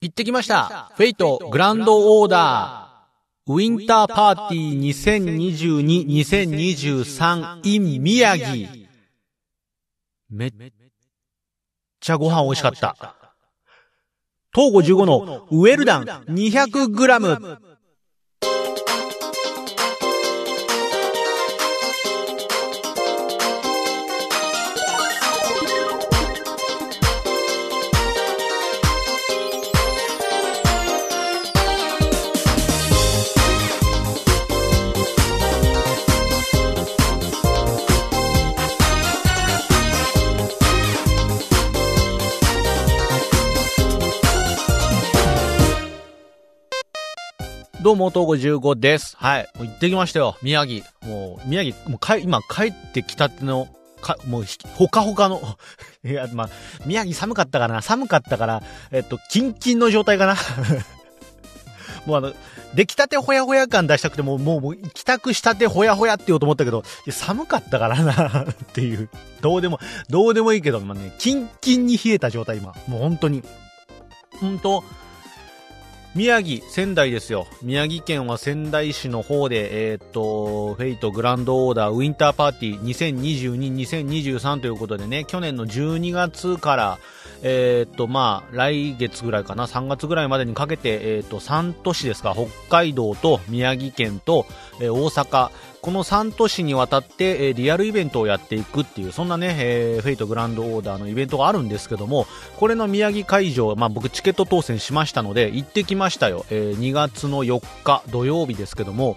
行ってきました。フェイトグランドオーダー。ウィンターパーティー2022-2023 in 宮城。めっちゃご飯美味しかった。東郷15のウェルダン 200g。どうも、東郷15です。はい。もう行ってきましたよ。宮城。もう、宮城、もうか今帰ってきたての、か、もう、ほかほかの、いや、まあ、宮城寒かったかな寒かったから、えっと、キンキンの状態かな もうあの、出来たてほやほや感出したくても、もう、もう、帰宅したてほやほやって言おうと思ったけど、寒かったからな っていう。どうでも、どうでもいいけど、まあね、キンキンに冷えた状態、今。もう本当に。本当宮城、仙台ですよ。宮城県は仙台市の方で、えーっと、フェイトグランドオーダーウィンターパーティー2022-2023ということでね、去年の12月から、えーっと、まあ、来月ぐらいかな、3月ぐらいまでにかけて、えーっと、3都市ですか、北海道と宮城県と、え大阪、この3都市にわたって、えーリアルイベントをやっていくっていう、そんなね、えーフェイトグランドオーダーのイベントがあるんですけども、これの宮城会場、まあ僕チケット当選しましたので、行ってきましたよ。えー2月の4日土曜日ですけども、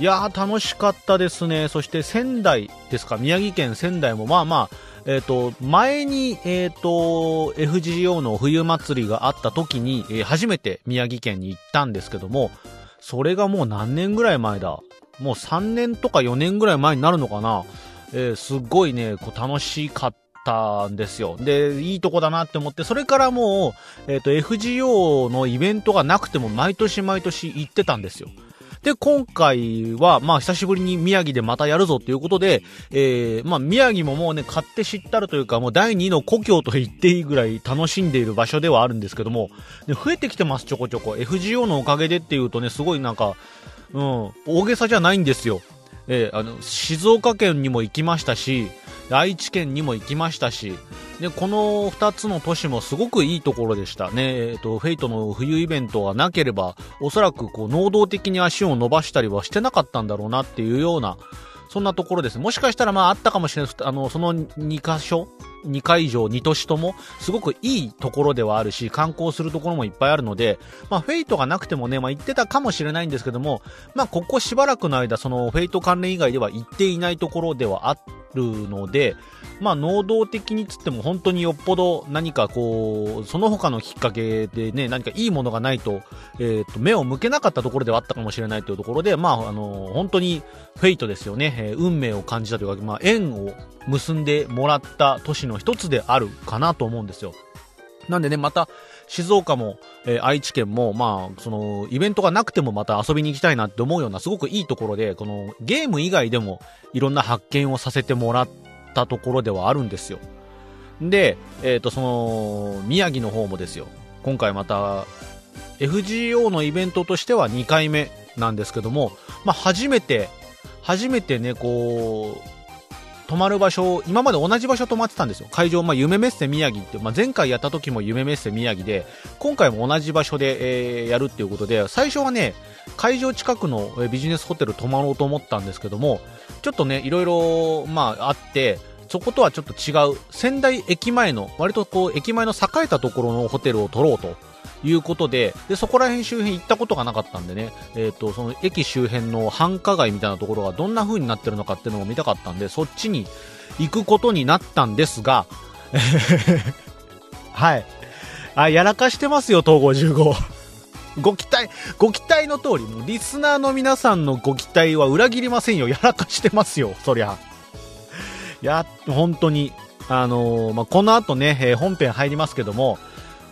いやー楽しかったですね。そして仙台ですか、宮城県仙台もまあまあ、えっ、と、前に、えっ、と、FGO の冬祭りがあった時に、えー初めて宮城県に行ったんですけども、それがもう何年ぐらい前だ？もう3年とか4年ぐらい前になるのかな？えーすっごいね、こう楽しかったんですよ。で、いいとこだなって思って、それからもう、えっ、と、FGO のイベントがなくても毎年毎年行ってたんですよ。で、今回は、まあ、久しぶりに宮城でまたやるぞということで、えー、まあ、宮城ももうね、買って知ったるというか、もう第2の故郷と言っていいぐらい楽しんでいる場所ではあるんですけども、で増えてきてます、ちょこちょこ。FGO のおかげでっていうとね、すごいなんか、うん、大げさじゃないんですよ。えーあの、静岡県にも行きましたし、愛知県にも行きましたし、で、この2つの都市もすごくいいところでしたね。えっ、と、フェイトの冬イベントがなければ、おそらくこう、能動的に足を伸ばしたりはしてなかったんだろうなっていうような、そんなところです。もしかしたらまああったかもしれない。あの、その2箇所、2会場、2都市とも、すごくいいところではあるし、観光するところもいっぱいあるので、まあ、 Fate がなくてもね、まあ、行ってたかもしれないんですけども、まあ、ここしばらくの間、その、 Fate 関連以外では行っていないところではあっるので、まあ、能動的につっても本当によっぽど何かこう、その他のきっかけでね、何かいいものがないと、えっ、と、目を向けなかったところではあったかもしれないというところで、まあ、あの、本当に Fate ですよね、えー運命を感じたというか、まあ、縁を結んでもらった都市の一つであるかなと思うんですよ。なんでね、また、静岡も、えー愛知県も、まあ、その、イベントがなくてもまた遊びに行きたいなって思うような、すごくいいところで、この、ゲーム以外でも、いろんな発見をさせてもらったところではあるんですよ。で、えっ、と、その、宮城の方もですよ。今回また、FGO のイベントとしては2回目なんですけども、まあ、初めて、初めてね、こう、泊まる場所、今まで同じ場所泊まってたんですよ。会場、まあ、夢メッセ宮城って、まあ、前回やった時も夢メッセ宮城で、今回も同じ場所で、えーやるっていうことで、最初はね、会場近くのビジネスホテル泊まろうと思ったんですけども、ちょっとね、いろいろ、まあ、あって、そことはちょっと違う、仙台駅前の、割とこう、駅前の栄えたところのホテルを取ろうと。いうことでで、そこら辺周辺行ったことがなかったんでね、えっ、と、その駅周辺の繁華街みたいなところがどんな風になってるのかっていうのを見たかったんで、そっちに行くことになったんですが、はい。あ、やらかしてますよ、統合15。ご期待、ご期待の通り、もうリスナーの皆さんのご期待は裏切りませんよ。やらかしてますよ、そりゃ。いや、本当に、あのーまあ、この後ね、えー本編入りますけども、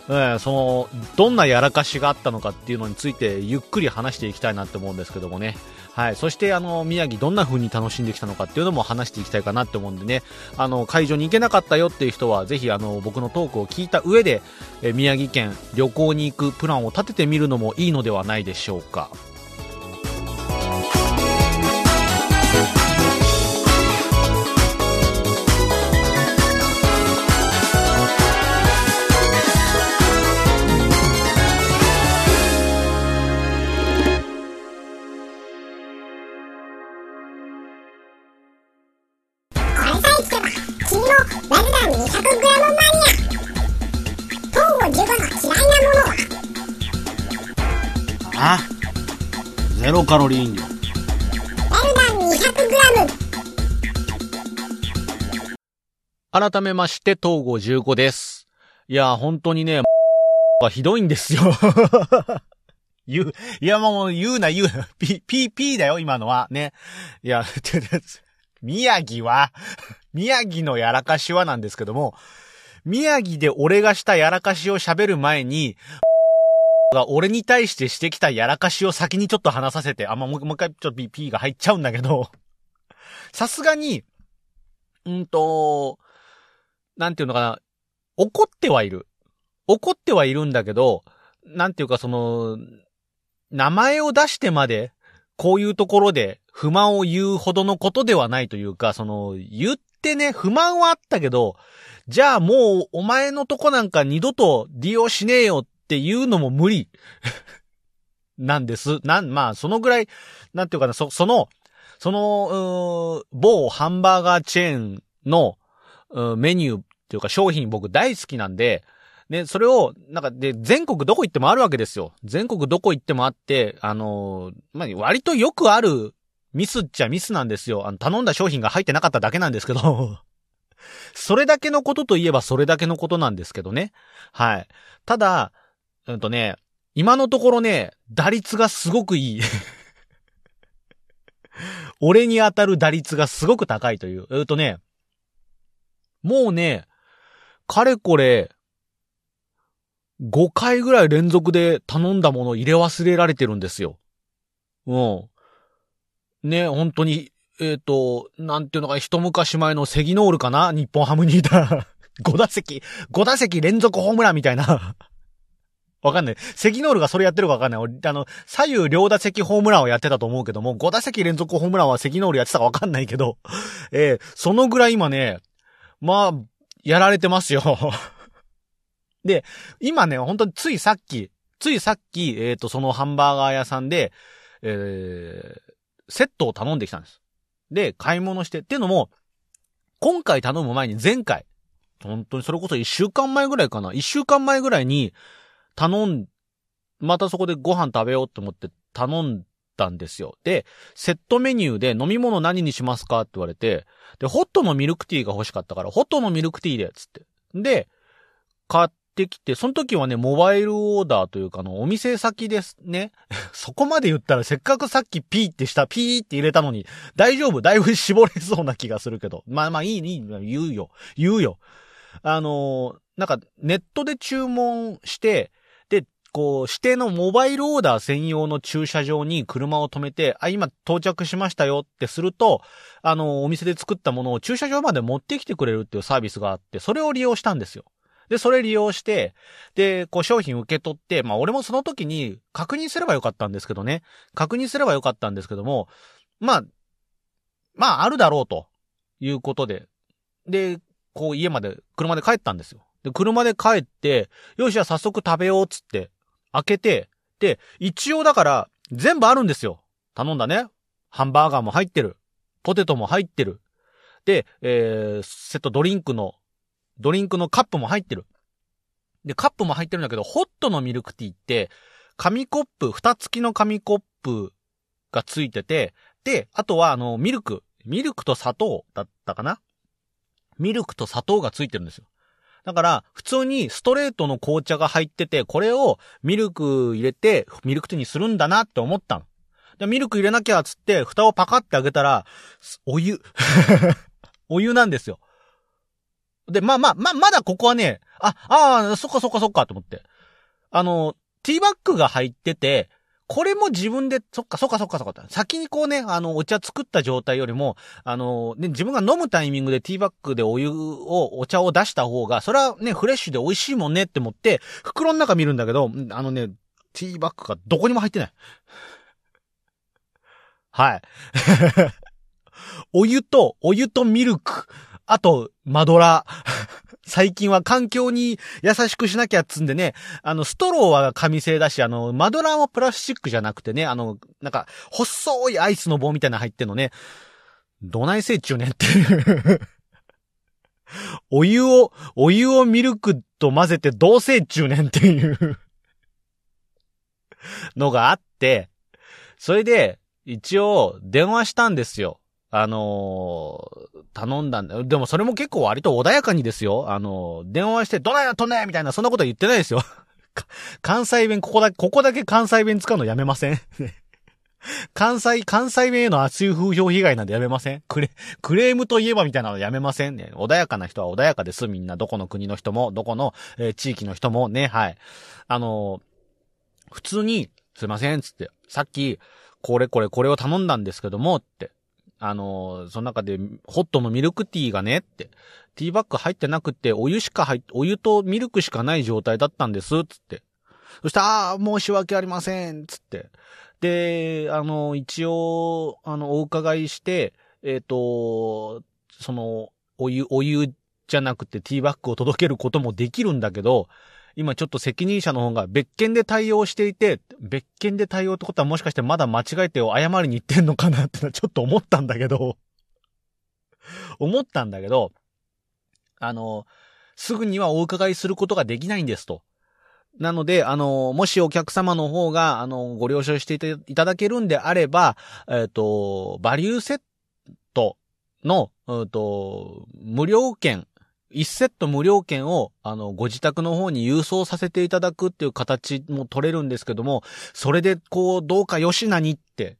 えー、その、どんなやらかしがあったのかっていうのについてゆっくり話していきたいなって思うんですけどもね。はい。そして、あの、宮城どんな風に楽しんできたのかっていうのも話していきたいかなって思うんでね、あの、会場に行けなかったよっていう人は、ぜひ、あの、僕のトークを聞いた上で、え宮城県旅行に行くプランを立ててみるのもいいのではないでしょうか。カロリー飲料 200g 改めまして、東郷15です。いや、本当にね、がひどいんですよ。言う、いやもう言うな言うな。ピ、ピ、ピだよ、今のは。ね。いや、宮城は、宮城のやらかしはなんですけども、宮城で俺がしたやらかしを喋る前に、が俺に対してしてきたやらかしを先にちょっと話させて、あん、ま、もう一回ちょっと P が入っちゃうんだけど、さすがに、うんと、なんていうのかな、怒ってはいる。怒ってはいるんだけど、なんていうかその、名前を出してまで、こういうところで不満を言うほどのことではないというか、その、言ってね、不満はあったけど、じゃあもうお前のとこなんか二度と利用しねえよっっていうのも無理 なんです。なん、まあ、そのぐらい、なんていうかな、そ、その、その、某ハンバーガーチェーンの、メニューっていうか商品僕大好きなんで、ね、それを、なんか、で、全国どこ行ってもあるわけですよ。全国どこ行ってもあって、あの、まあ、割とよくあるミスっちゃミスなんですよ。あの、頼んだ商品が入ってなかっただけなんですけど それだけのことといえばそれだけのことなんですけどね。はい。ただ、うんとね、今のところね、打率がすごくいい。俺に当たる打率がすごく高いという。えっとね、もうね、かれこれ、5回ぐらい連続で頼んだもの入れ忘れられてるんですよ。うん。ね、本当に、えっ、ー、と、なんていうのか、一昔前のセギノールかな日本ハムにいた5 打席、5打席連続ホームランみたいなわかんない。セギノールがそれやってるかわかんない。俺あの、左右両打席ホームランをやってたと思うけども、5打席連続ホームランはセギノールやってたかわかんないけど、えー、そのぐらい今ね、まあ、やられてますよ。で、今ね、本当についさっき、ついさっき、えっ、ー、と、そのハンバーガー屋さんで、えー、セットを頼んできたんです。で、買い物して、っていうのも、今回頼む前に前回、本当にそれこそ一週間前ぐらいかな。一週間前ぐらいに、頼ん、またそこでご飯食べようと思って頼んだんですよ。で、セットメニューで飲み物何にしますかって言われて、で、ホットのミルクティーが欲しかったから、ホットのミルクティーで、つって。で、買ってきて、その時はね、モバイルオーダーというかの、お店先ですね。そこまで言ったら、せっかくさっきピーってした、ピーって入れたのに、大丈夫だいぶ絞れそうな気がするけど。まあまあいい、いい、言うよ。言うよ。あのー、なんか、ネットで注文して、こう、指定のモバイルオーダー専用の駐車場に車を止めて、あ、今到着しましたよってすると、あの、お店で作ったものを駐車場まで持ってきてくれるっていうサービスがあって、それを利用したんですよ。で、それ利用して、で、こう商品受け取って、まあ俺もその時に確認すればよかったんですけどね。確認すればよかったんですけども、まあ、まああるだろうということで。で、こう家まで、車で帰ったんですよ。で、車で帰って、よし、じゃあ早速食べようっつって、開けて、で、一応だから、全部あるんですよ。頼んだね。ハンバーガーも入ってる。ポテトも入ってる。で、えー、セットドリンクの、ドリンクのカップも入ってる。で、カップも入ってるんだけど、ホットのミルクティーって、紙コップ、蓋付きの紙コップが付いてて、で、あとはあの、ミルク、ミルクと砂糖だったかなミルクと砂糖が付いてるんですよ。だから、普通にストレートの紅茶が入ってて、これをミルク入れて、ミルクティーにするんだなって思ったの。で、ミルク入れなきゃっつって、蓋をパカって開けたら、お湯。お湯なんですよ。で、まあまあ、まあ、まだここはね、あ、ああ、そっかそっかそっかと思って。あの、ティーバッグが入ってて、これも自分で、そっかそっかそっかそっか。先にこうね、あの、お茶作った状態よりも、あの、ね、自分が飲むタイミングでティーバッグでお湯を、お茶を出した方が、それはね、フレッシュで美味しいもんねって思って、袋の中見るんだけど、あのね、ティーバッグがどこにも入ってない。はい。お湯と、お湯とミルク、あと、マドラー。最近は環境に優しくしなきゃっつんでね、あの、ストローは紙製だし、あの、マドラーもプラスチックじゃなくてね、あの、なんか、細いアイスの棒みたいなの入ってんのね、どないせいちゅうねんっていう。お湯を、お湯をミルクと混ぜてどうせいちゅうねんっていう。のがあって、それで、一応、電話したんですよ。あのー、頼んだんだ。でもそれも結構割と穏やかにですよ。あのー、電話して、どないやとねみたいな、そんなこと言ってないですよ。関西弁、ここだけ、ここだけ関西弁使うのやめません？関西、関西弁への熱い風評被害なんでやめません？クレ、クレームといえばみたいなのやめません？ね。穏やかな人は穏やかです。みんな、どこの国の人も、どこの、えー、地域の人もね、はい。あのー、普通に、すいません、つって、さっき、これこれこれを頼んだんですけども、って。あの、その中で、ホットのミルクティーがね、って、ティーバッグ入ってなくて、お湯しか入っ、お湯とミルクしかない状態だったんです、つって。そしたら、ああ、申し訳ありません、つって。で、あの、一応、あの、お伺いして、えっ、ー、と、その、お湯、お湯じゃなくてティーバッグを届けることもできるんだけど、今ちょっと責任者の方が別件で対応していて、別件で対応ってことはもしかしてまだ間違えて謝りに行ってんのかなってのはちょっと思ったんだけど 思ったんだけど、あの、すぐにはお伺いすることができないんですと。なので、あの、もしお客様の方が、あの、ご了承していただけるんであれば、えっ、ー、と、バリューセットの、うん、と、無料券1セット無料券を、あの、ご自宅の方に郵送させていただくっていう形も取れるんですけども、それで、こう、どうかよしなにって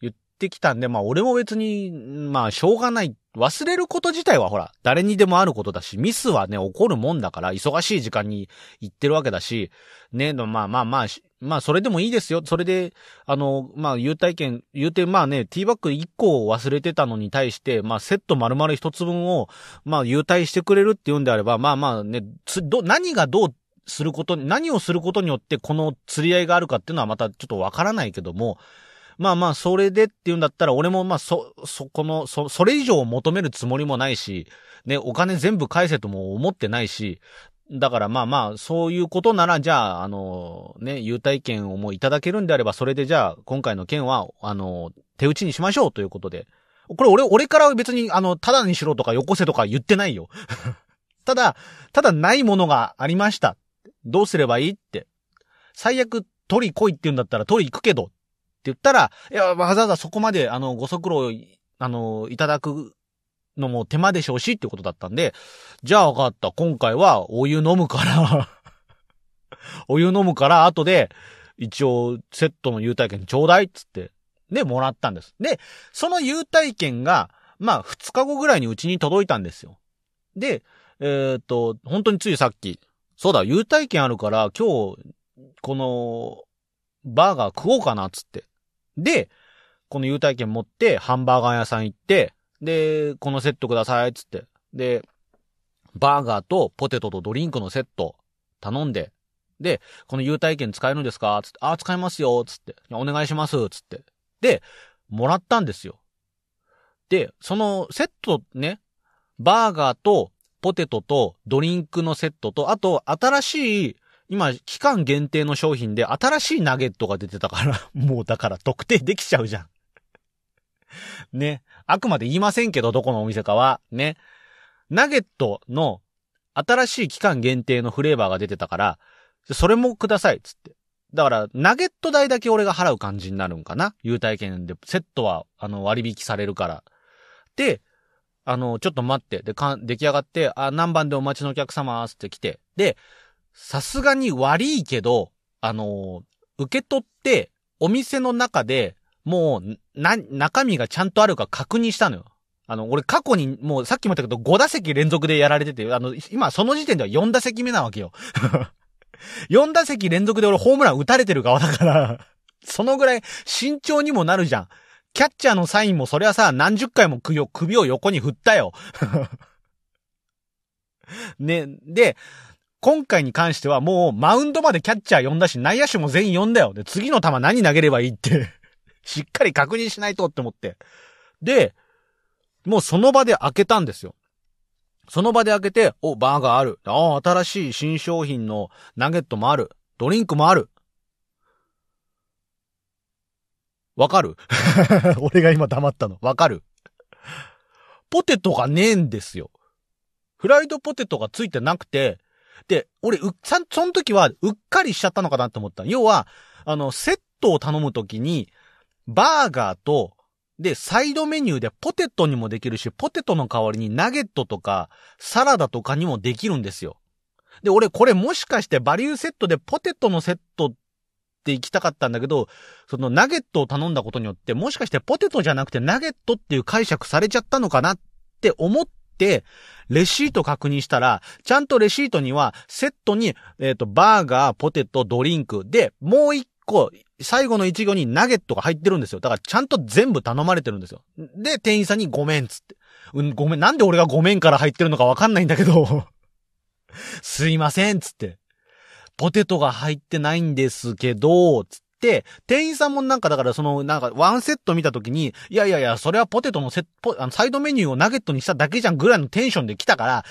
言ってきたんで、まあ、俺も別に、まあ、しょうがない。忘れること自体はほら、誰にでもあることだし、ミスはね、起こるもんだから、忙しい時間に行ってるわけだし、ね、まあまあまあ、まあ、それでもいいですよ。それで、あの、まあ、優待券、言うて、まあね、ティーバッグ1個を忘れてたのに対して、まあ、セット丸々1つ分を、まあ、優待してくれるっていうんであれば、まあまあね、つ、ど、何がどうすること、何をすることによってこの釣り合いがあるかっていうのはまたちょっとわからないけども、まあまあ、それでっていうんだったら、俺もまあ、そ、そこの、そ、それ以上求めるつもりもないし、ね、お金全部返せとも思ってないし、だからまあまあ、そういうことなら、じゃあ、あの、ね、優待券をもういただけるんであれば、それでじゃあ、今回の件は、あの、手打ちにしましょうということで。これ俺、俺から別に、あの、ただにしろとかよこせとか言ってないよ。ただ、ただないものがありました。どうすればいいって。最悪、取り来いって言うんだったら取り行くけど。って言ったら、いや、わざわざそこまで、あの、ご足労、あの、いただくのも手間でしょうしってことだったんで、じゃあ分かった。今回はお湯飲むから お湯飲むから後で、一応セットの優待券ちょうだいっつって、で、もらったんです。で、その優待券が、まあ、二日後ぐらいにうちに届いたんですよ。で、えっ、と、本当についさっき、そうだ、優待券あるから、今日、この、バーガー食おうかな、つって。で、この優待券持って、ハンバーガー屋さん行って、で、このセットください、つって。で、バーガーとポテトとドリンクのセット頼んで、で、この優待券使えるんですかつって、あ、使えますよ、つって。お願いします、つって。で、もらったんですよ。で、そのセットね、バーガーとポテトとドリンクのセットと、あと新しい、今、期間限定の商品で新しいナゲットが出てたから、もうだから特定できちゃうじゃん。ね。あくまで言いませんけど、どこのお店かは。ね。ナゲットの新しい期間限定のフレーバーが出てたから、それもください、つって。だから、ナゲット代だけ俺が払う感じになるんかな優待券で、セットは、あの、割引されるから。で、あの、ちょっと待って。で、か出来上がって、あ、何番でお待ちのお客様、つって来て。で、さすがに悪いけど、あの、受け取って、お店の中で、もう、な、中身がちゃんとあるか確認したのよ。あの、俺過去にもうさっきも言ったけど5打席連続でやられてて、あの、今その時点では4打席目なわけよ。4打席連続で俺ホームラン打たれてる側だからそのぐらい慎重にもなるじゃん。キャッチャーのサインもそりゃさ、何十回も首を首を横に振ったよ。ね、で、今回に関してはもうマウンドまでキャッチャー呼んだし、内野手も全員呼んだよ。で、次の球何投げればいいってしっかり確認しないとって思って。で、もうその場で開けたんですよ。その場で開けて、お、バーガーある。ああ、新しい新商品のナゲットもある。ドリンクもある。わかる？俺が今黙ったの。わかるポテトがねえんですよ。フライドポテトがついてなくて、で、俺、う、さん、その時は、うっかりしちゃったのかなと思った。要は、あの、セットを頼むときに、バーガーと、で、サイドメニューでポテトにもできるし、ポテトの代わりにナゲットとか、サラダとかにもできるんですよ。で、俺これもしかしてバリューセットでポテトのセットって行きたかったんだけど、そのナゲットを頼んだことによって、もしかしてポテトじゃなくてナゲットっていう解釈されちゃったのかなって思って、レシート確認したら、ちゃんとレシートには、セットに、えっ、ー、と、バーガー、ポテト、ドリンクで、もう一個、最後の一行にナゲットが入ってるんですよ。だからちゃんと全部頼まれてるんですよ。で、店員さんにごめんっつって。うん、ごめん、なんで俺がごめんから入ってるのかわかんないんだけどすいませんつって。ポテトが入ってないんですけど、つって、店員さんもなんかだからその、なんかワンセット見たときに、いやいやいや、それはポテトのセット、あの、サイドメニューをナゲットにしただけじゃんぐらいのテンションで来たから、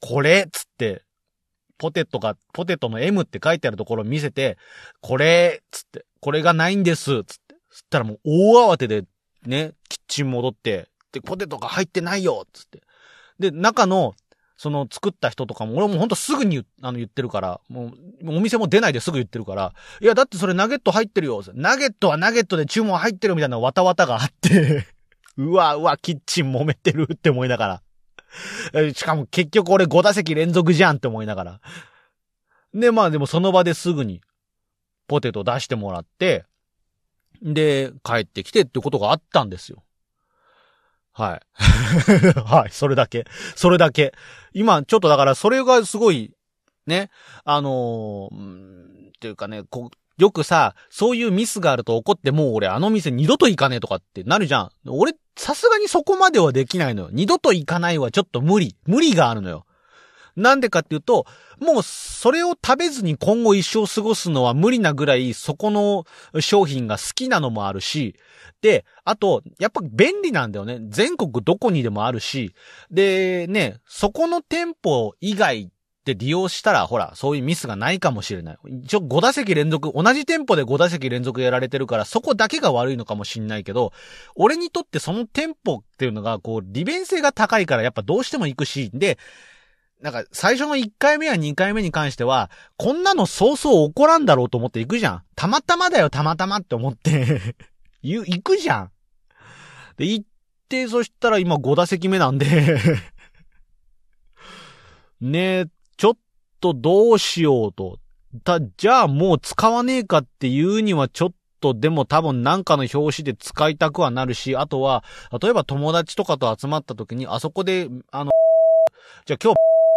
これ、つって、ポテトが、ポテトの M って書いてあるところを見せて、これ、つって、これがないんです、つって。つったらもう大慌てで、ね、キッチン戻って、で、ポテトが入ってないよ、つって。で、中の、その作った人とかも、俺もほんとすぐにあの言ってるから、もう、お店も出ないですぐ言ってるから、いや、だってそれナゲット入ってるよ。ナゲットはナゲットで注文入ってるみたいなわたわたがあって うわ、うわ、キッチン揉めてるって思いながら。しかも結局俺5打席連続じゃんって思いながら。で、まあでもその場ですぐにポテト出してもらって、で、帰ってきてってことがあったんですよ。はい。はい、それだけ。それだけ。今、ちょっとだからそれがすごい、ね、あのー、っていうかね、こよくさ、そういうミスがあると怒ってもう俺あの店二度と行かねえとかってなるじゃん。俺、さすがにそこまではできないのよ。二度と行かないはちょっと無理。無理があるのよ。なんでかっていうと、もうそれを食べずに今後一生過ごすのは無理なぐらいそこの商品が好きなのもあるし、で、あと、やっぱ便利なんだよね。全国どこにでもあるし、で、ね、そこの店舗以外で利用したら、ほら、そういうミスがないかもしれない。一応5打席連続、同じ店舗で5打席連続やられてるから、そこだけが悪いのかもしんないけど、俺にとってその店舗っていうのが、こう、利便性が高いから、やっぱどうしても行くし、で、なんか、最初の1回目や2回目に関しては、こんなのそうそう起こらんだろうと思って行くじゃん。たまたまだよ、たまたまって思って 言う、行くじゃん。で、行って、そしたら今5打席目なんで ねちょっとどうしようと。た、じゃあもう使わねえかっていうにはちょっとでも多分なんかの表紙で使いたくはなるし、あとは、例えば友達とかと集まった時に、あそこで、あの、じゃあ今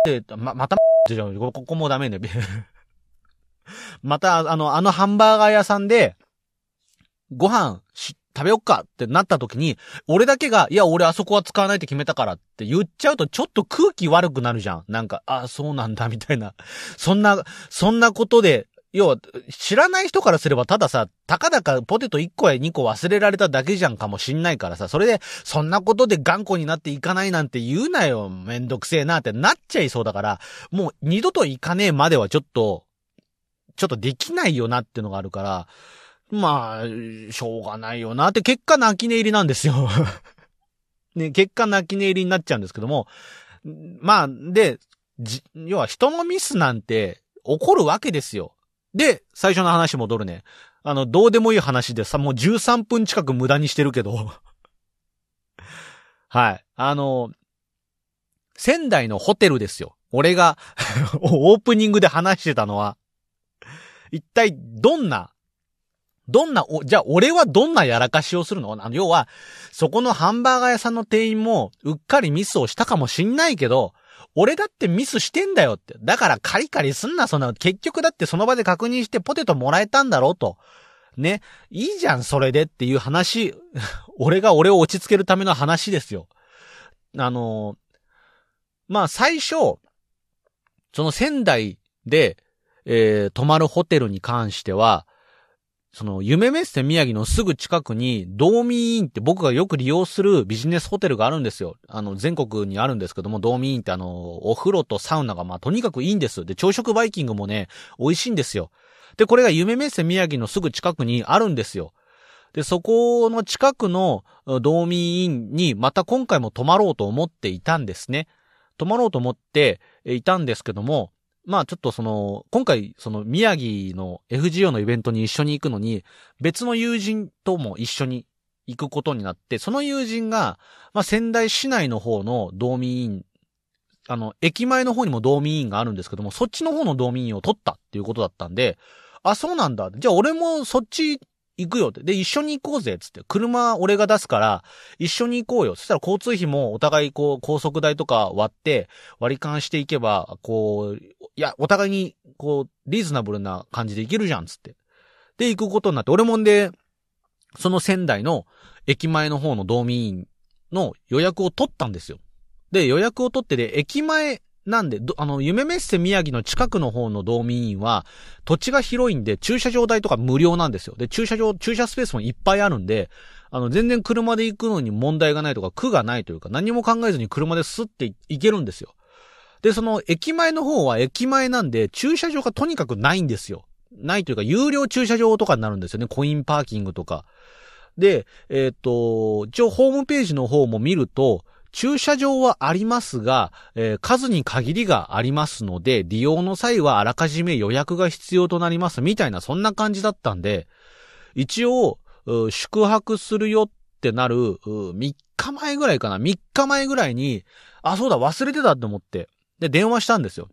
日で、ま、また、じゃここもダメね。また、あの、あのハンバーガー屋さんで、ご飯し、食べよっかってなった時に、俺だけが、いや、俺あそこは使わないって決めたからって言っちゃうとちょっと空気悪くなるじゃん。なんか、あ、そうなんだ、みたいな。そんな、そんなことで、要は、知らない人からすればたださ、たかだかポテト1個や2個忘れられただけじゃんかもしんないからさ、それで、そんなことで頑固になっていかないなんて言うなよ、めんどくせえなってなっちゃいそうだから、もう二度と行かねえまではちょっと、ちょっとできないよなってのがあるから、まあ、しょうがないよなって結果泣き寝入りなんですよ ね、結果泣き寝入りになっちゃうんですけども、まあ、で、じ要は人のミスなんて起こるわけですよ。で、最初の話戻るね。あの、どうでもいい話でさ、もう13分近く無駄にしてるけど はい。あの、仙台のホテルですよ。俺が オープニングで話してたのは、一体どんなどんな、お、じゃあ俺はどんなやらかしをするの？あの、要は、そこのハンバーガー屋さんの店員も、うっかりミスをしたかもしんないけど、俺だってミスしてんだよって。だからカリカリすんな、そんな。結局だってその場で確認してポテトもらえたんだろうと。ね。いいじゃん、それでっていう話。俺が俺を落ち着けるための話ですよ。あのまあ最初、その仙台で、えー、泊まるホテルに関しては、その、夢メッセ宮城のすぐ近くに、道民院って僕がよく利用するビジネスホテルがあるんですよ。あの、全国にあるんですけども、道民院ってあの、お風呂とサウナがまあ、とにかくいいんです。で、朝食バイキングもね、美味しいんですよ。で、これが夢メッセ宮城のすぐ近くにあるんですよ。で、そこの近くの道民院にまた今回も泊まろうと思っていたんですね。泊まろうと思っていたんですけども、まあちょっとその、今回その宮城の FGO のイベントに一緒に行くのに、別の友人とも一緒に行くことになって、その友人が、まあ仙台市内の方の道民院、あの、駅前の方にも道民院があるんですけども、そっちの方の道民院を取ったっていうことだったんで、あ、そうなんだ。じゃあ俺もそっち行くよって。で、一緒に行こうぜ、つって。車俺が出すから、一緒に行こうよ。そしたら交通費もお互いこう、高速代とか割って、割り勘していけば、こう、いや、お互いに、こう、リーズナブルな感じで行けるじゃん、つって。で、行くことになって、俺もんで、その仙台の駅前の方の道民院の予約を取ったんですよ。で、予約を取ってで、駅前なんで、あの、夢メッセ宮城の近くの方の道民院は、土地が広いんで、駐車場代とか無料なんですよ。で、駐車場、駐車スペースもいっぱいあるんで、あの、全然車で行くのに問題がないとか、苦がないというか、何も考えずに車でスッて行けるんですよ。で、その、駅前の方は駅前なんで、駐車場がとにかくないんですよ。ないというか、有料駐車場とかになるんですよね。コインパーキングとか。で、えっ、ー、と、一応ホームページの方も見ると、駐車場はありますが、えー、数に限りがありますので、利用の際はあらかじめ予約が必要となりますみたいな、そんな感じだったんで、一応、宿泊するよってなる、3日前ぐらいかな ?3 日前ぐらいに、あ、そうだ、忘れてたって思って。で、電話したんですよ。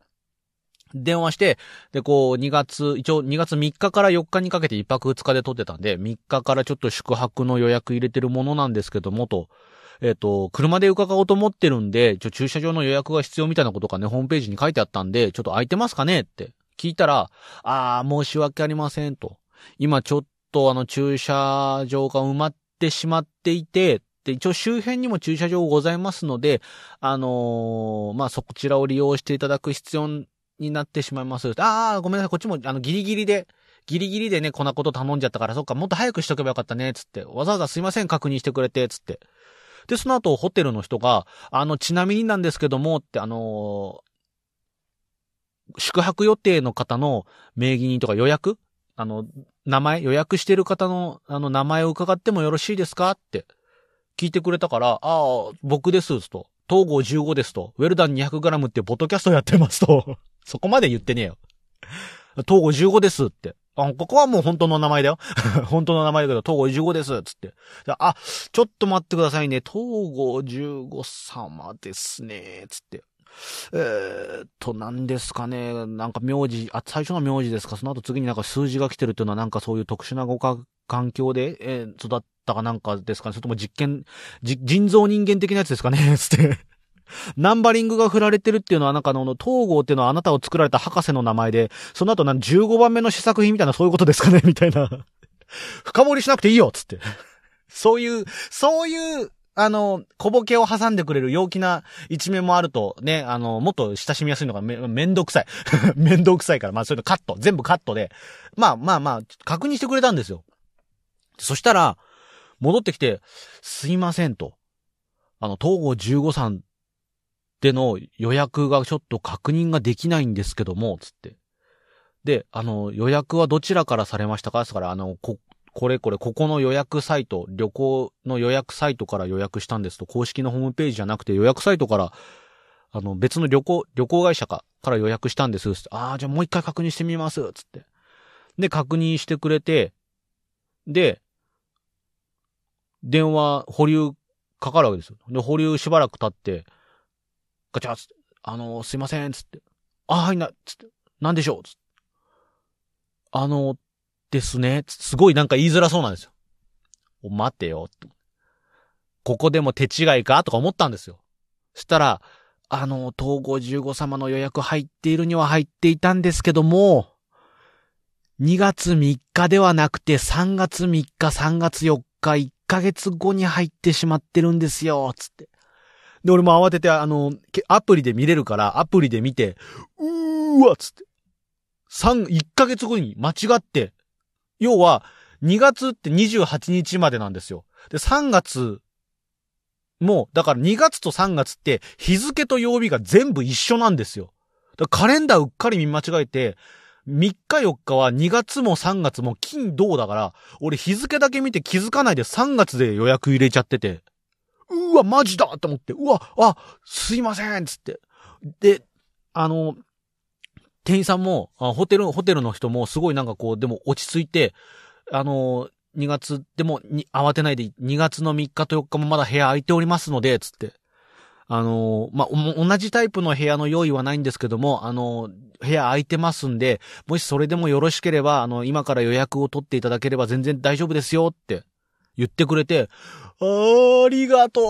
電話して、で、こう、2月、一応2月3日から4日にかけて1泊2日で撮ってたんで、3日からちょっと宿泊の予約入れてるものなんですけども、と、えっ、ー、と、車で伺おうと思ってるんで、ちょ、駐車場の予約が必要みたいなことがね、ホームページに書いてあったんで、ちょっと空いてますかねって聞いたら、あー、申し訳ありませんと。今ちょっとあの駐車場が埋まってしまっていて、一応周辺にも駐車場ございますので、あのー、まあ、そちらを利用していただく必要になってしまいます。あー、ごめんなさい、こっちも、あの、ギリギリで、ギリギリでね、こんなこと頼んじゃったから、そっか、もっと早くしとけばよかったね、つって。わざわざすいません、確認してくれて、つって。で、その後、ホテルの人が、あの、ちなみになんですけども、って、あのー、宿泊予定の方の名義人とか予約？あの、名前、予約してる方の、あの、名前を伺ってもよろしいですか？って聞いてくれたから、ああ、僕です、と。東郷15ですと。ウェルダン 200g ってポッドキャストやってますと。そこまで言ってねえよ。東郷15ですって。あ、ここはもう本当の名前だよ。本当の名前だけど、東郷15です、つって。あ、ちょっと待ってくださいね。東郷15様ですね、つって。えー、っと、何ですかね。なんか名字、あ、最初の名字ですか。その後次になんか数字が来てるっていうのはなんかそういう特殊な語化環境で、えー、育ったかなんかですかね。それとも実験、じ、人造人間的なやつですかね。つって。ナンバリングが振られてるっていうのは、なんかあの、東郷っていうのはあなたを作られた博士の名前で、その後なん15番目の試作品みたいなそういうことですかねみたいな。深掘りしなくていいよつって。そういう、そういう、あの、小ボケを挟んでくれる陽気な一面もあると、ね、あの、もっと親しみやすいのがめ、めんどくさい。めんどくさいから、まあそういうのカット、全部カットで、まあまあまあ、確認してくれたんですよ。そしたら、戻ってきて、すいませんと。あの、東郷15さんでの予約がちょっと確認ができないんですけども、つって。で、あの、予約はどちらからされましたか？つから、あの、こ、これこれ、ここの予約サイト、旅行の予約サイトから予約したんですと、公式のホームページじゃなくて予約サイトから、あの、別の旅行、旅行会社か、から予約したんです。ああ、じゃあもう一回確認してみます。つって。で、確認してくれて、で、電話、保留かかるわけですよ。で、保留しばらく経って、ガチャつって、あの、すいません、つって。あ、はいな、つって。なんでしょうつって。あの、ですね。すごいなんか言いづらそうなんですよ。お、待てよ。ここでも手違いかとか思ったんですよ。したら、あの、統合15様の予約入っているには入っていたんですけども、2月3日ではなくて3月3日、3月4日、1ヶ月後に入ってしまってるんですよ、つって。で、俺も慌てて、あの、アプリで見れるから、アプリで見て、うーわ、つって。3、1ヶ月後に間違って、要は、2月って28日までなんですよ。で、3月もう、だから2月と3月って日付と曜日が全部一緒なんですよ。だからカレンダーうっかり見間違えて、3日4日は2月も3月も金銅だから、俺日付だけ見て気づかないで3月で予約入れちゃってて、うわ、マジだと思って、うわ、あ、すいませんつって。で、あの、店員さんも、ホテル、ホテルの人もすごいなんかこう、でも落ち着いて、あの、2月でもに慌てないで、2月の3日と4日もまだ部屋空いておりますので、つって。あの、まあ、同じタイプの部屋の用意はないんですけども、あの、部屋空いてますんで、もしそれでもよろしければ、あの、今から予約を取っていただければ全然大丈夫ですよって言ってくれて、ありがと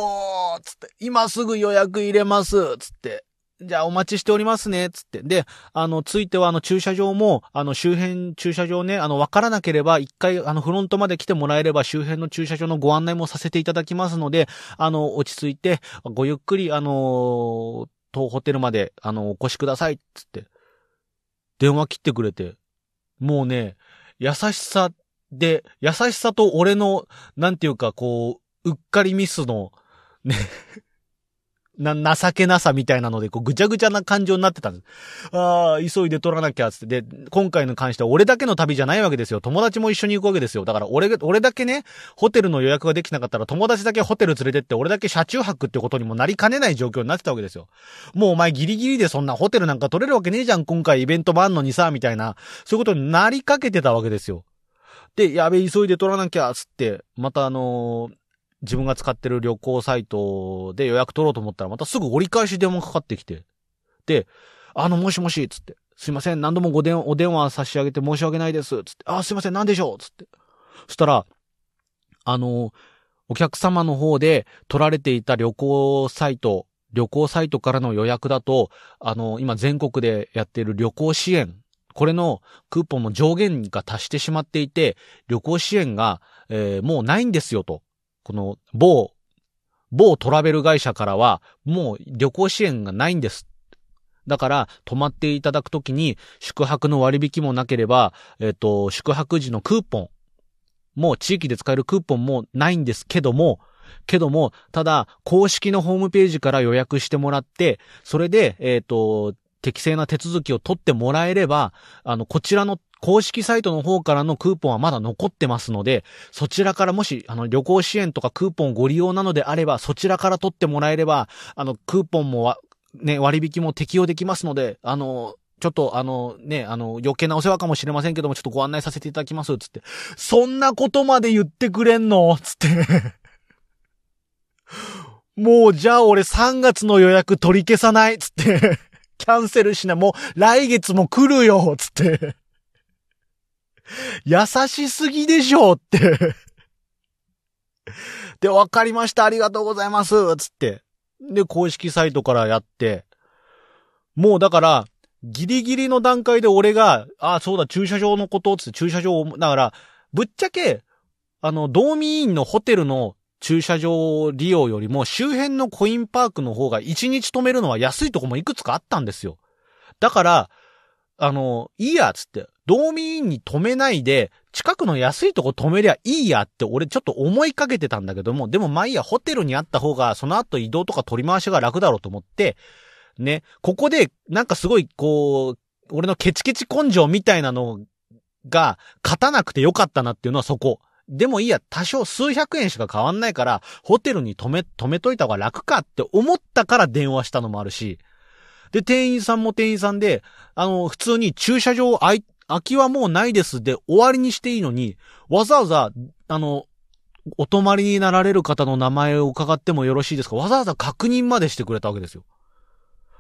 うつって、今すぐ予約入れますつって、じゃあお待ちしておりますね、つって。で、あの、ついてはあの駐車場も、あの周辺駐車場ね、あの、わからなければ一回あのフロントまで来てもらえれば周辺の駐車場のご案内もさせていただきますので、あの、落ち着いて、ごゆっくり、あの、当ホテルまで、あの、お越しください、つって。電話切ってくれて。もうね、優しさで、優しさと俺の、なんていうか、こう、うっかりミスの、ねな、情けなさみたいなので、こう、ぐちゃぐちゃな感情になってたんです。ああ、急いで撮らなきゃ、つって。で、今回の関しては俺だけの旅じゃないわけですよ。友達も一緒に行くわけですよ。だから俺、俺だけね、ホテルの予約ができなかったら友達だけホテル連れてって、俺だけ車中泊ってことにもなりかねない状況になってたわけですよ。もうお前ギリギリでそんなホテルなんか取れるわけねえじゃん、今回イベントもあんのにさ、みたいな、そういうことになりかけてたわけですよ。で、やべ、急いで撮らなきゃ、つって、またあのー自分が使ってる旅行サイトで予約取ろうと思ったら、またすぐ折り返し電話かかってきて。で、あの、もしもし、つって。すいません、何度もご電お電話差し上げて申し訳ないです。つって。あ、すいません、何でしょうつって。そしたら、あの、お客様の方で取られていた旅行サイト、旅行サイトからの予約だと、あの、今全国でやっている旅行支援、これのクーポンの上限が達してしまっていて、旅行支援が、えー、もうないんですよと。この某、某トラベル会社からは、もう旅行支援がないんです。だから、泊まっていただくときに、宿泊の割引もなければ、えっ、と、宿泊時のクーポン、もう地域で使えるクーポンもないんですけども、けども、ただ、公式のホームページから予約してもらって、それで、えっ、と、適正な手続きを取ってもらえれば、あの、こちらの公式サイトの方からのクーポンはまだ残ってますので、そちらからもし、あの、旅行支援とかクーポンご利用なのであれば、そちらから取ってもらえれば、あの、クーポンもね、割引も適用できますので、あの、ちょっとあのね、あの余計なお世話かもしれませんけども、ちょっとご案内させていただきます、つって。そんなことまで言ってくれんの？つって。もうじゃあ俺3月の予約取り消さない？つって。キャンセルしな、もう来月も来るよ。つって。優しすぎでしょって。で、わかりました、ありがとうございます。つって。で、公式サイトからやって、もうだから、ギリギリの段階で俺が、ああ、そうだ、駐車場のこと。つって駐車場を、だから、ぶっちゃけ、あの、道民員のホテルの駐車場利用よりも周辺のコインパークの方が1日止めるのは安いとこもいくつかあったんですよ。だから、あの、いいや、つって。道民院に止めないで、近くの安いとこ止めりゃいいやって俺ちょっと思いかけてたんだけども、でもまあいいや、ホテルにあった方が、その後移動とか取り回しが楽だろうと思って、ね、ここで、なんかすごい、こう、俺のケチケチ根性みたいなのが、勝たなくてよかったなっていうのはそこ。でもいいや、多少数百円しか変わんないから、ホテルに止め、止めといた方が楽かって思ったから電話したのもあるし、で、店員さんも店員さんで、あの、普通に駐車場空きはもうないですで終わりにしていいのに、わざわざ、あの、お泊まりになられる方の名前を伺ってもよろしいですか？わざわざ確認までしてくれたわけですよ。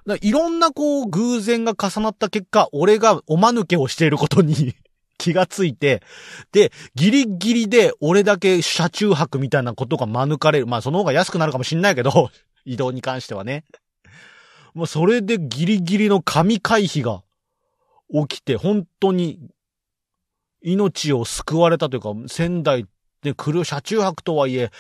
だいろんなこう偶然が重なった結果、俺がおまぬけをしていることに 気がついて、で、ギリギリで俺だけ車中泊みたいなことが免れる。まあその方が安くなるかもしんないけど、移動に関してはね。もうそれでギリギリの神回避が起きて、本当に命を救われたというか、仙台で来る車中泊とはいえ、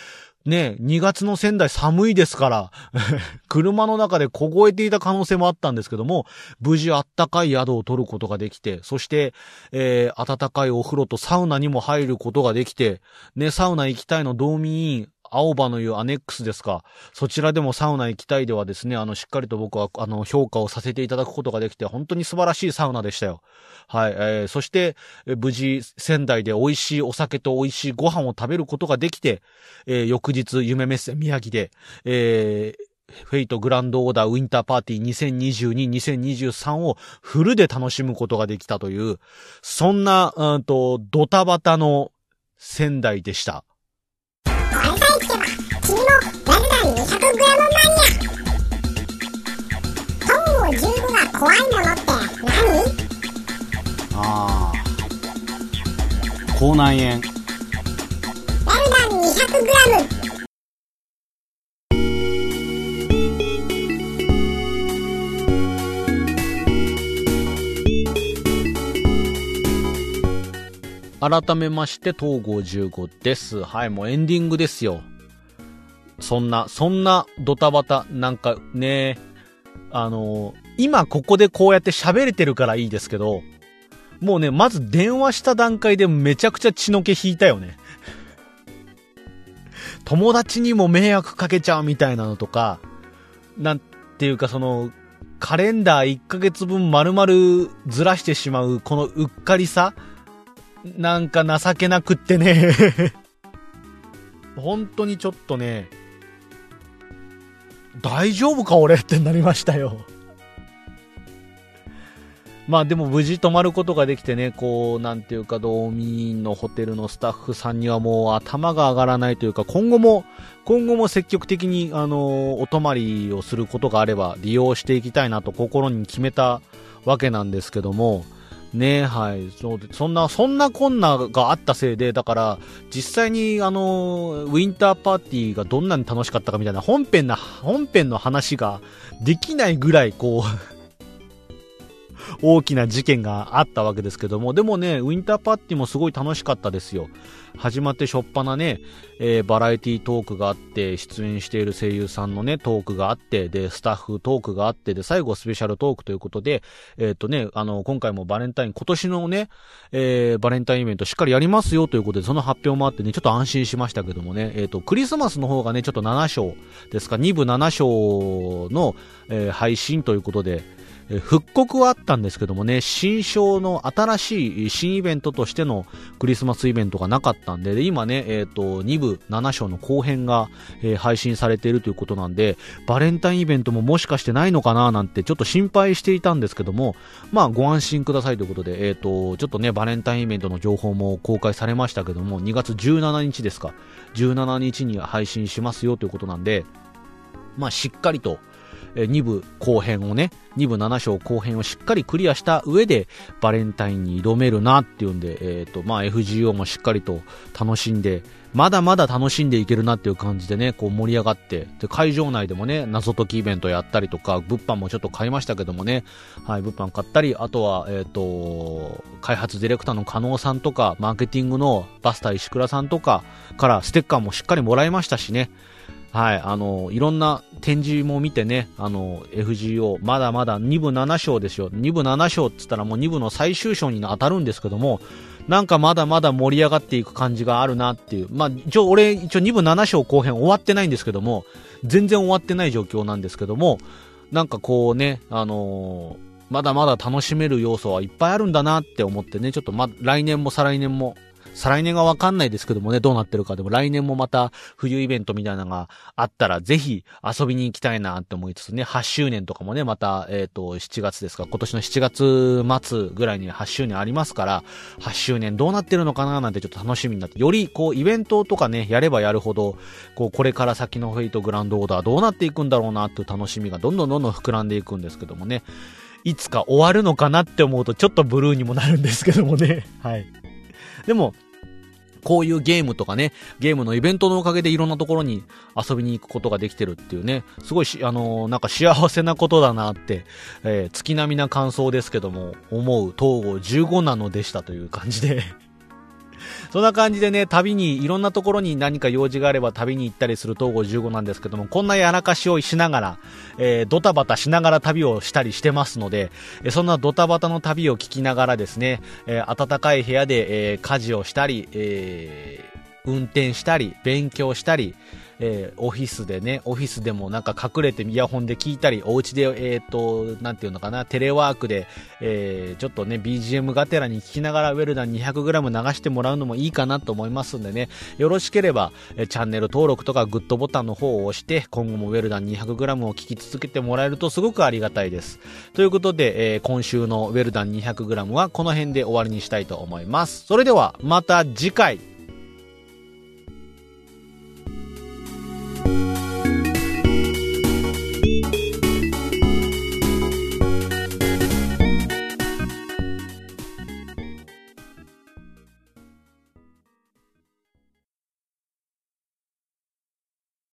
ね、2月の仙台寒いですから、車の中で凍えていた可能性もあったんですけども、無事あったかい宿を取ることができて、そして、えー、暖かいお風呂とサウナにも入ることができて、ね、サウナ行きたいの道民員、青葉のいうアネックスですか。そちらでもサウナ行きたいではですね、あの、しっかりと僕は、あの、評価をさせていただくことができて、本当に素晴らしいサウナでしたよ。はい、えー、そして、無事、仙台で美味しいお酒と美味しいご飯を食べることができて、えー、翌日、夢メッセ宮城で、えー、フェイトグランドオーダーウィンターパーティー2022-2023をフルで楽しむことができたという、そんな、うんと、ドタバタの仙台でした。怖いものって何？ああ口内炎ラグダン 200g 改めまして、東郷15です。はい、もうエンディングですよ。そんな、そんなドタバタ、なんかね、あのー、今ここでこうやって喋れてるからいいですけど、もうね、まず電話した段階でめちゃくちゃ血の気引いたよね。友達にも迷惑かけちゃうみたいなのとか、なんていうかその、カレンダー1ヶ月分丸々ずらしてしまう、このうっかりさなんか情けなくってね 本当にちょっとね、大丈夫か俺ってなりましたよ。まあでも無事泊まることができてね、こう、なんていうか、道民のホテルのスタッフさんにはもう頭が上がらないというか、今後も、今後も積極的に、あの、お泊まりをすることがあれば利用していきたいなと心に決めたわけなんですけども、ねはい。そそんな、そんなこんながあったせいで、だから、実際に、あの、ウィンターパーティーがどんなに楽しかったかみたいな、本編な、本編の話ができないぐらい、こう大きな事件があったわけですけども、でもね、ウィンターパーティーもすごい楽しかったですよ。始まってしょっぱなね、えー、バラエティトークがあって、出演している声優さんのね、トークがあって、で、スタッフトークがあって、で、最後スペシャルトークということで、えっ、とね、あの、今回もバレンタイン、今年のね、えー、バレンタインイベントしっかりやりますよということで、その発表もあってね、ちょっと安心しましたけどもね、えっ、と、クリスマスの方がね、ちょっと7章ですか、2部7章の、えー、配信ということで、復刻はあったんですけどもね、新章の新しい新イベントとしてのクリスマスイベントがなかったんで、で今ね、えっ、ー、と、2部7章の後編が、えー、配信されているということなんで、バレンタインイベントももしかしてないのかななんてちょっと心配していたんですけども、まあご安心くださいということで、えっ、ー、と、ちょっとね、バレンタインイベントの情報も公開されましたけども、2月17日ですか、17日に配信しますよということなんで、まあしっかりと、え2部後編をね、2部7章後編をしっかりクリアした上で、バレンタインに挑めるなっていうんで、えっ、ー、と、まあ FGO もしっかりと楽しんで、まだまだ楽しんでいけるなっていう感じでね、こう盛り上がって、で、会場内でもね、謎解きイベントやったりとか、物販もちょっと買いましたけどもね、はい、物販買ったり、あとは、えっ、ー、と、開発ディレクターの加納さんとか、マーケティングのバスター石倉さんとかからステッカーもしっかりもらいましたしね、はい、あの、いろんな展示も見てね、あの、FGO、まだまだ2部7章ですよ。2部7章って言ったらもう2部の最終章に当たるんですけども、なんかまだまだ盛り上がっていく感じがあるなっていう。まあ、一応俺、一応2部7章後編終わってないんですけども、全然終わってない状況なんですけども、なんかこうね、あのー、まだまだ楽しめる要素はいっぱいあるんだなって思ってね、ちょっとま、来年も再来年も再来年がわかんないですけどもね、どうなってるか。でも来年もまた冬イベントみたいなのがあったら、ぜひ遊びに行きたいなって思いつつね、8周年とかもね、また、えっ、ー、と、7月ですか、今年の7月末ぐらいに8周年ありますから、8周年どうなってるのかななんてちょっと楽しみになって、よりこう、イベントとかね、やればやるほど、こう、これから先のフェイトグランドオーダーどうなっていくんだろうなっていう楽しみがどんどんどんどん膨らんでいくんですけどもね。いつか終わるのかなって思うとちょっとブルーにもなるんですけどもね。はい。でも、こういうゲームとかね、ゲームのイベントのおかげでいろんなところに遊びに行くことができてるっていうね、すごいし、あのー、なんか幸せなことだなって、えー、月並みな感想ですけども、思う東郷15なのでしたという感じで。そんな感じでね、旅に、いろんなところに何か用事があれば旅に行ったりする東郷15なんですけども、こんなやらかしをしながら、えー、ドタバタしながら旅をしたりしてますので、そんなドタバタの旅を聞きながらですね、えー、暖かい部屋で、えー、家事をしたり、え、運転したり、勉強したり、えー、オフィスでね、オフィスでもなんか隠れてイヤホンで聞いたり、お家で、えっ、ー、と、なんていうのかな、テレワークで、えー、ちょっとね、BGM がてらに聞きながらウェルダン 200g 流してもらうのもいいかなと思いますんでね、よろしければ、えチャンネル登録とかグッドボタンの方を押して、今後もウェルダン 200g を聞き続けてもらえるとすごくありがたいです。ということで、えー、今週のウェルダン 200g はこの辺で終わりにしたいと思います。それでは、また次回。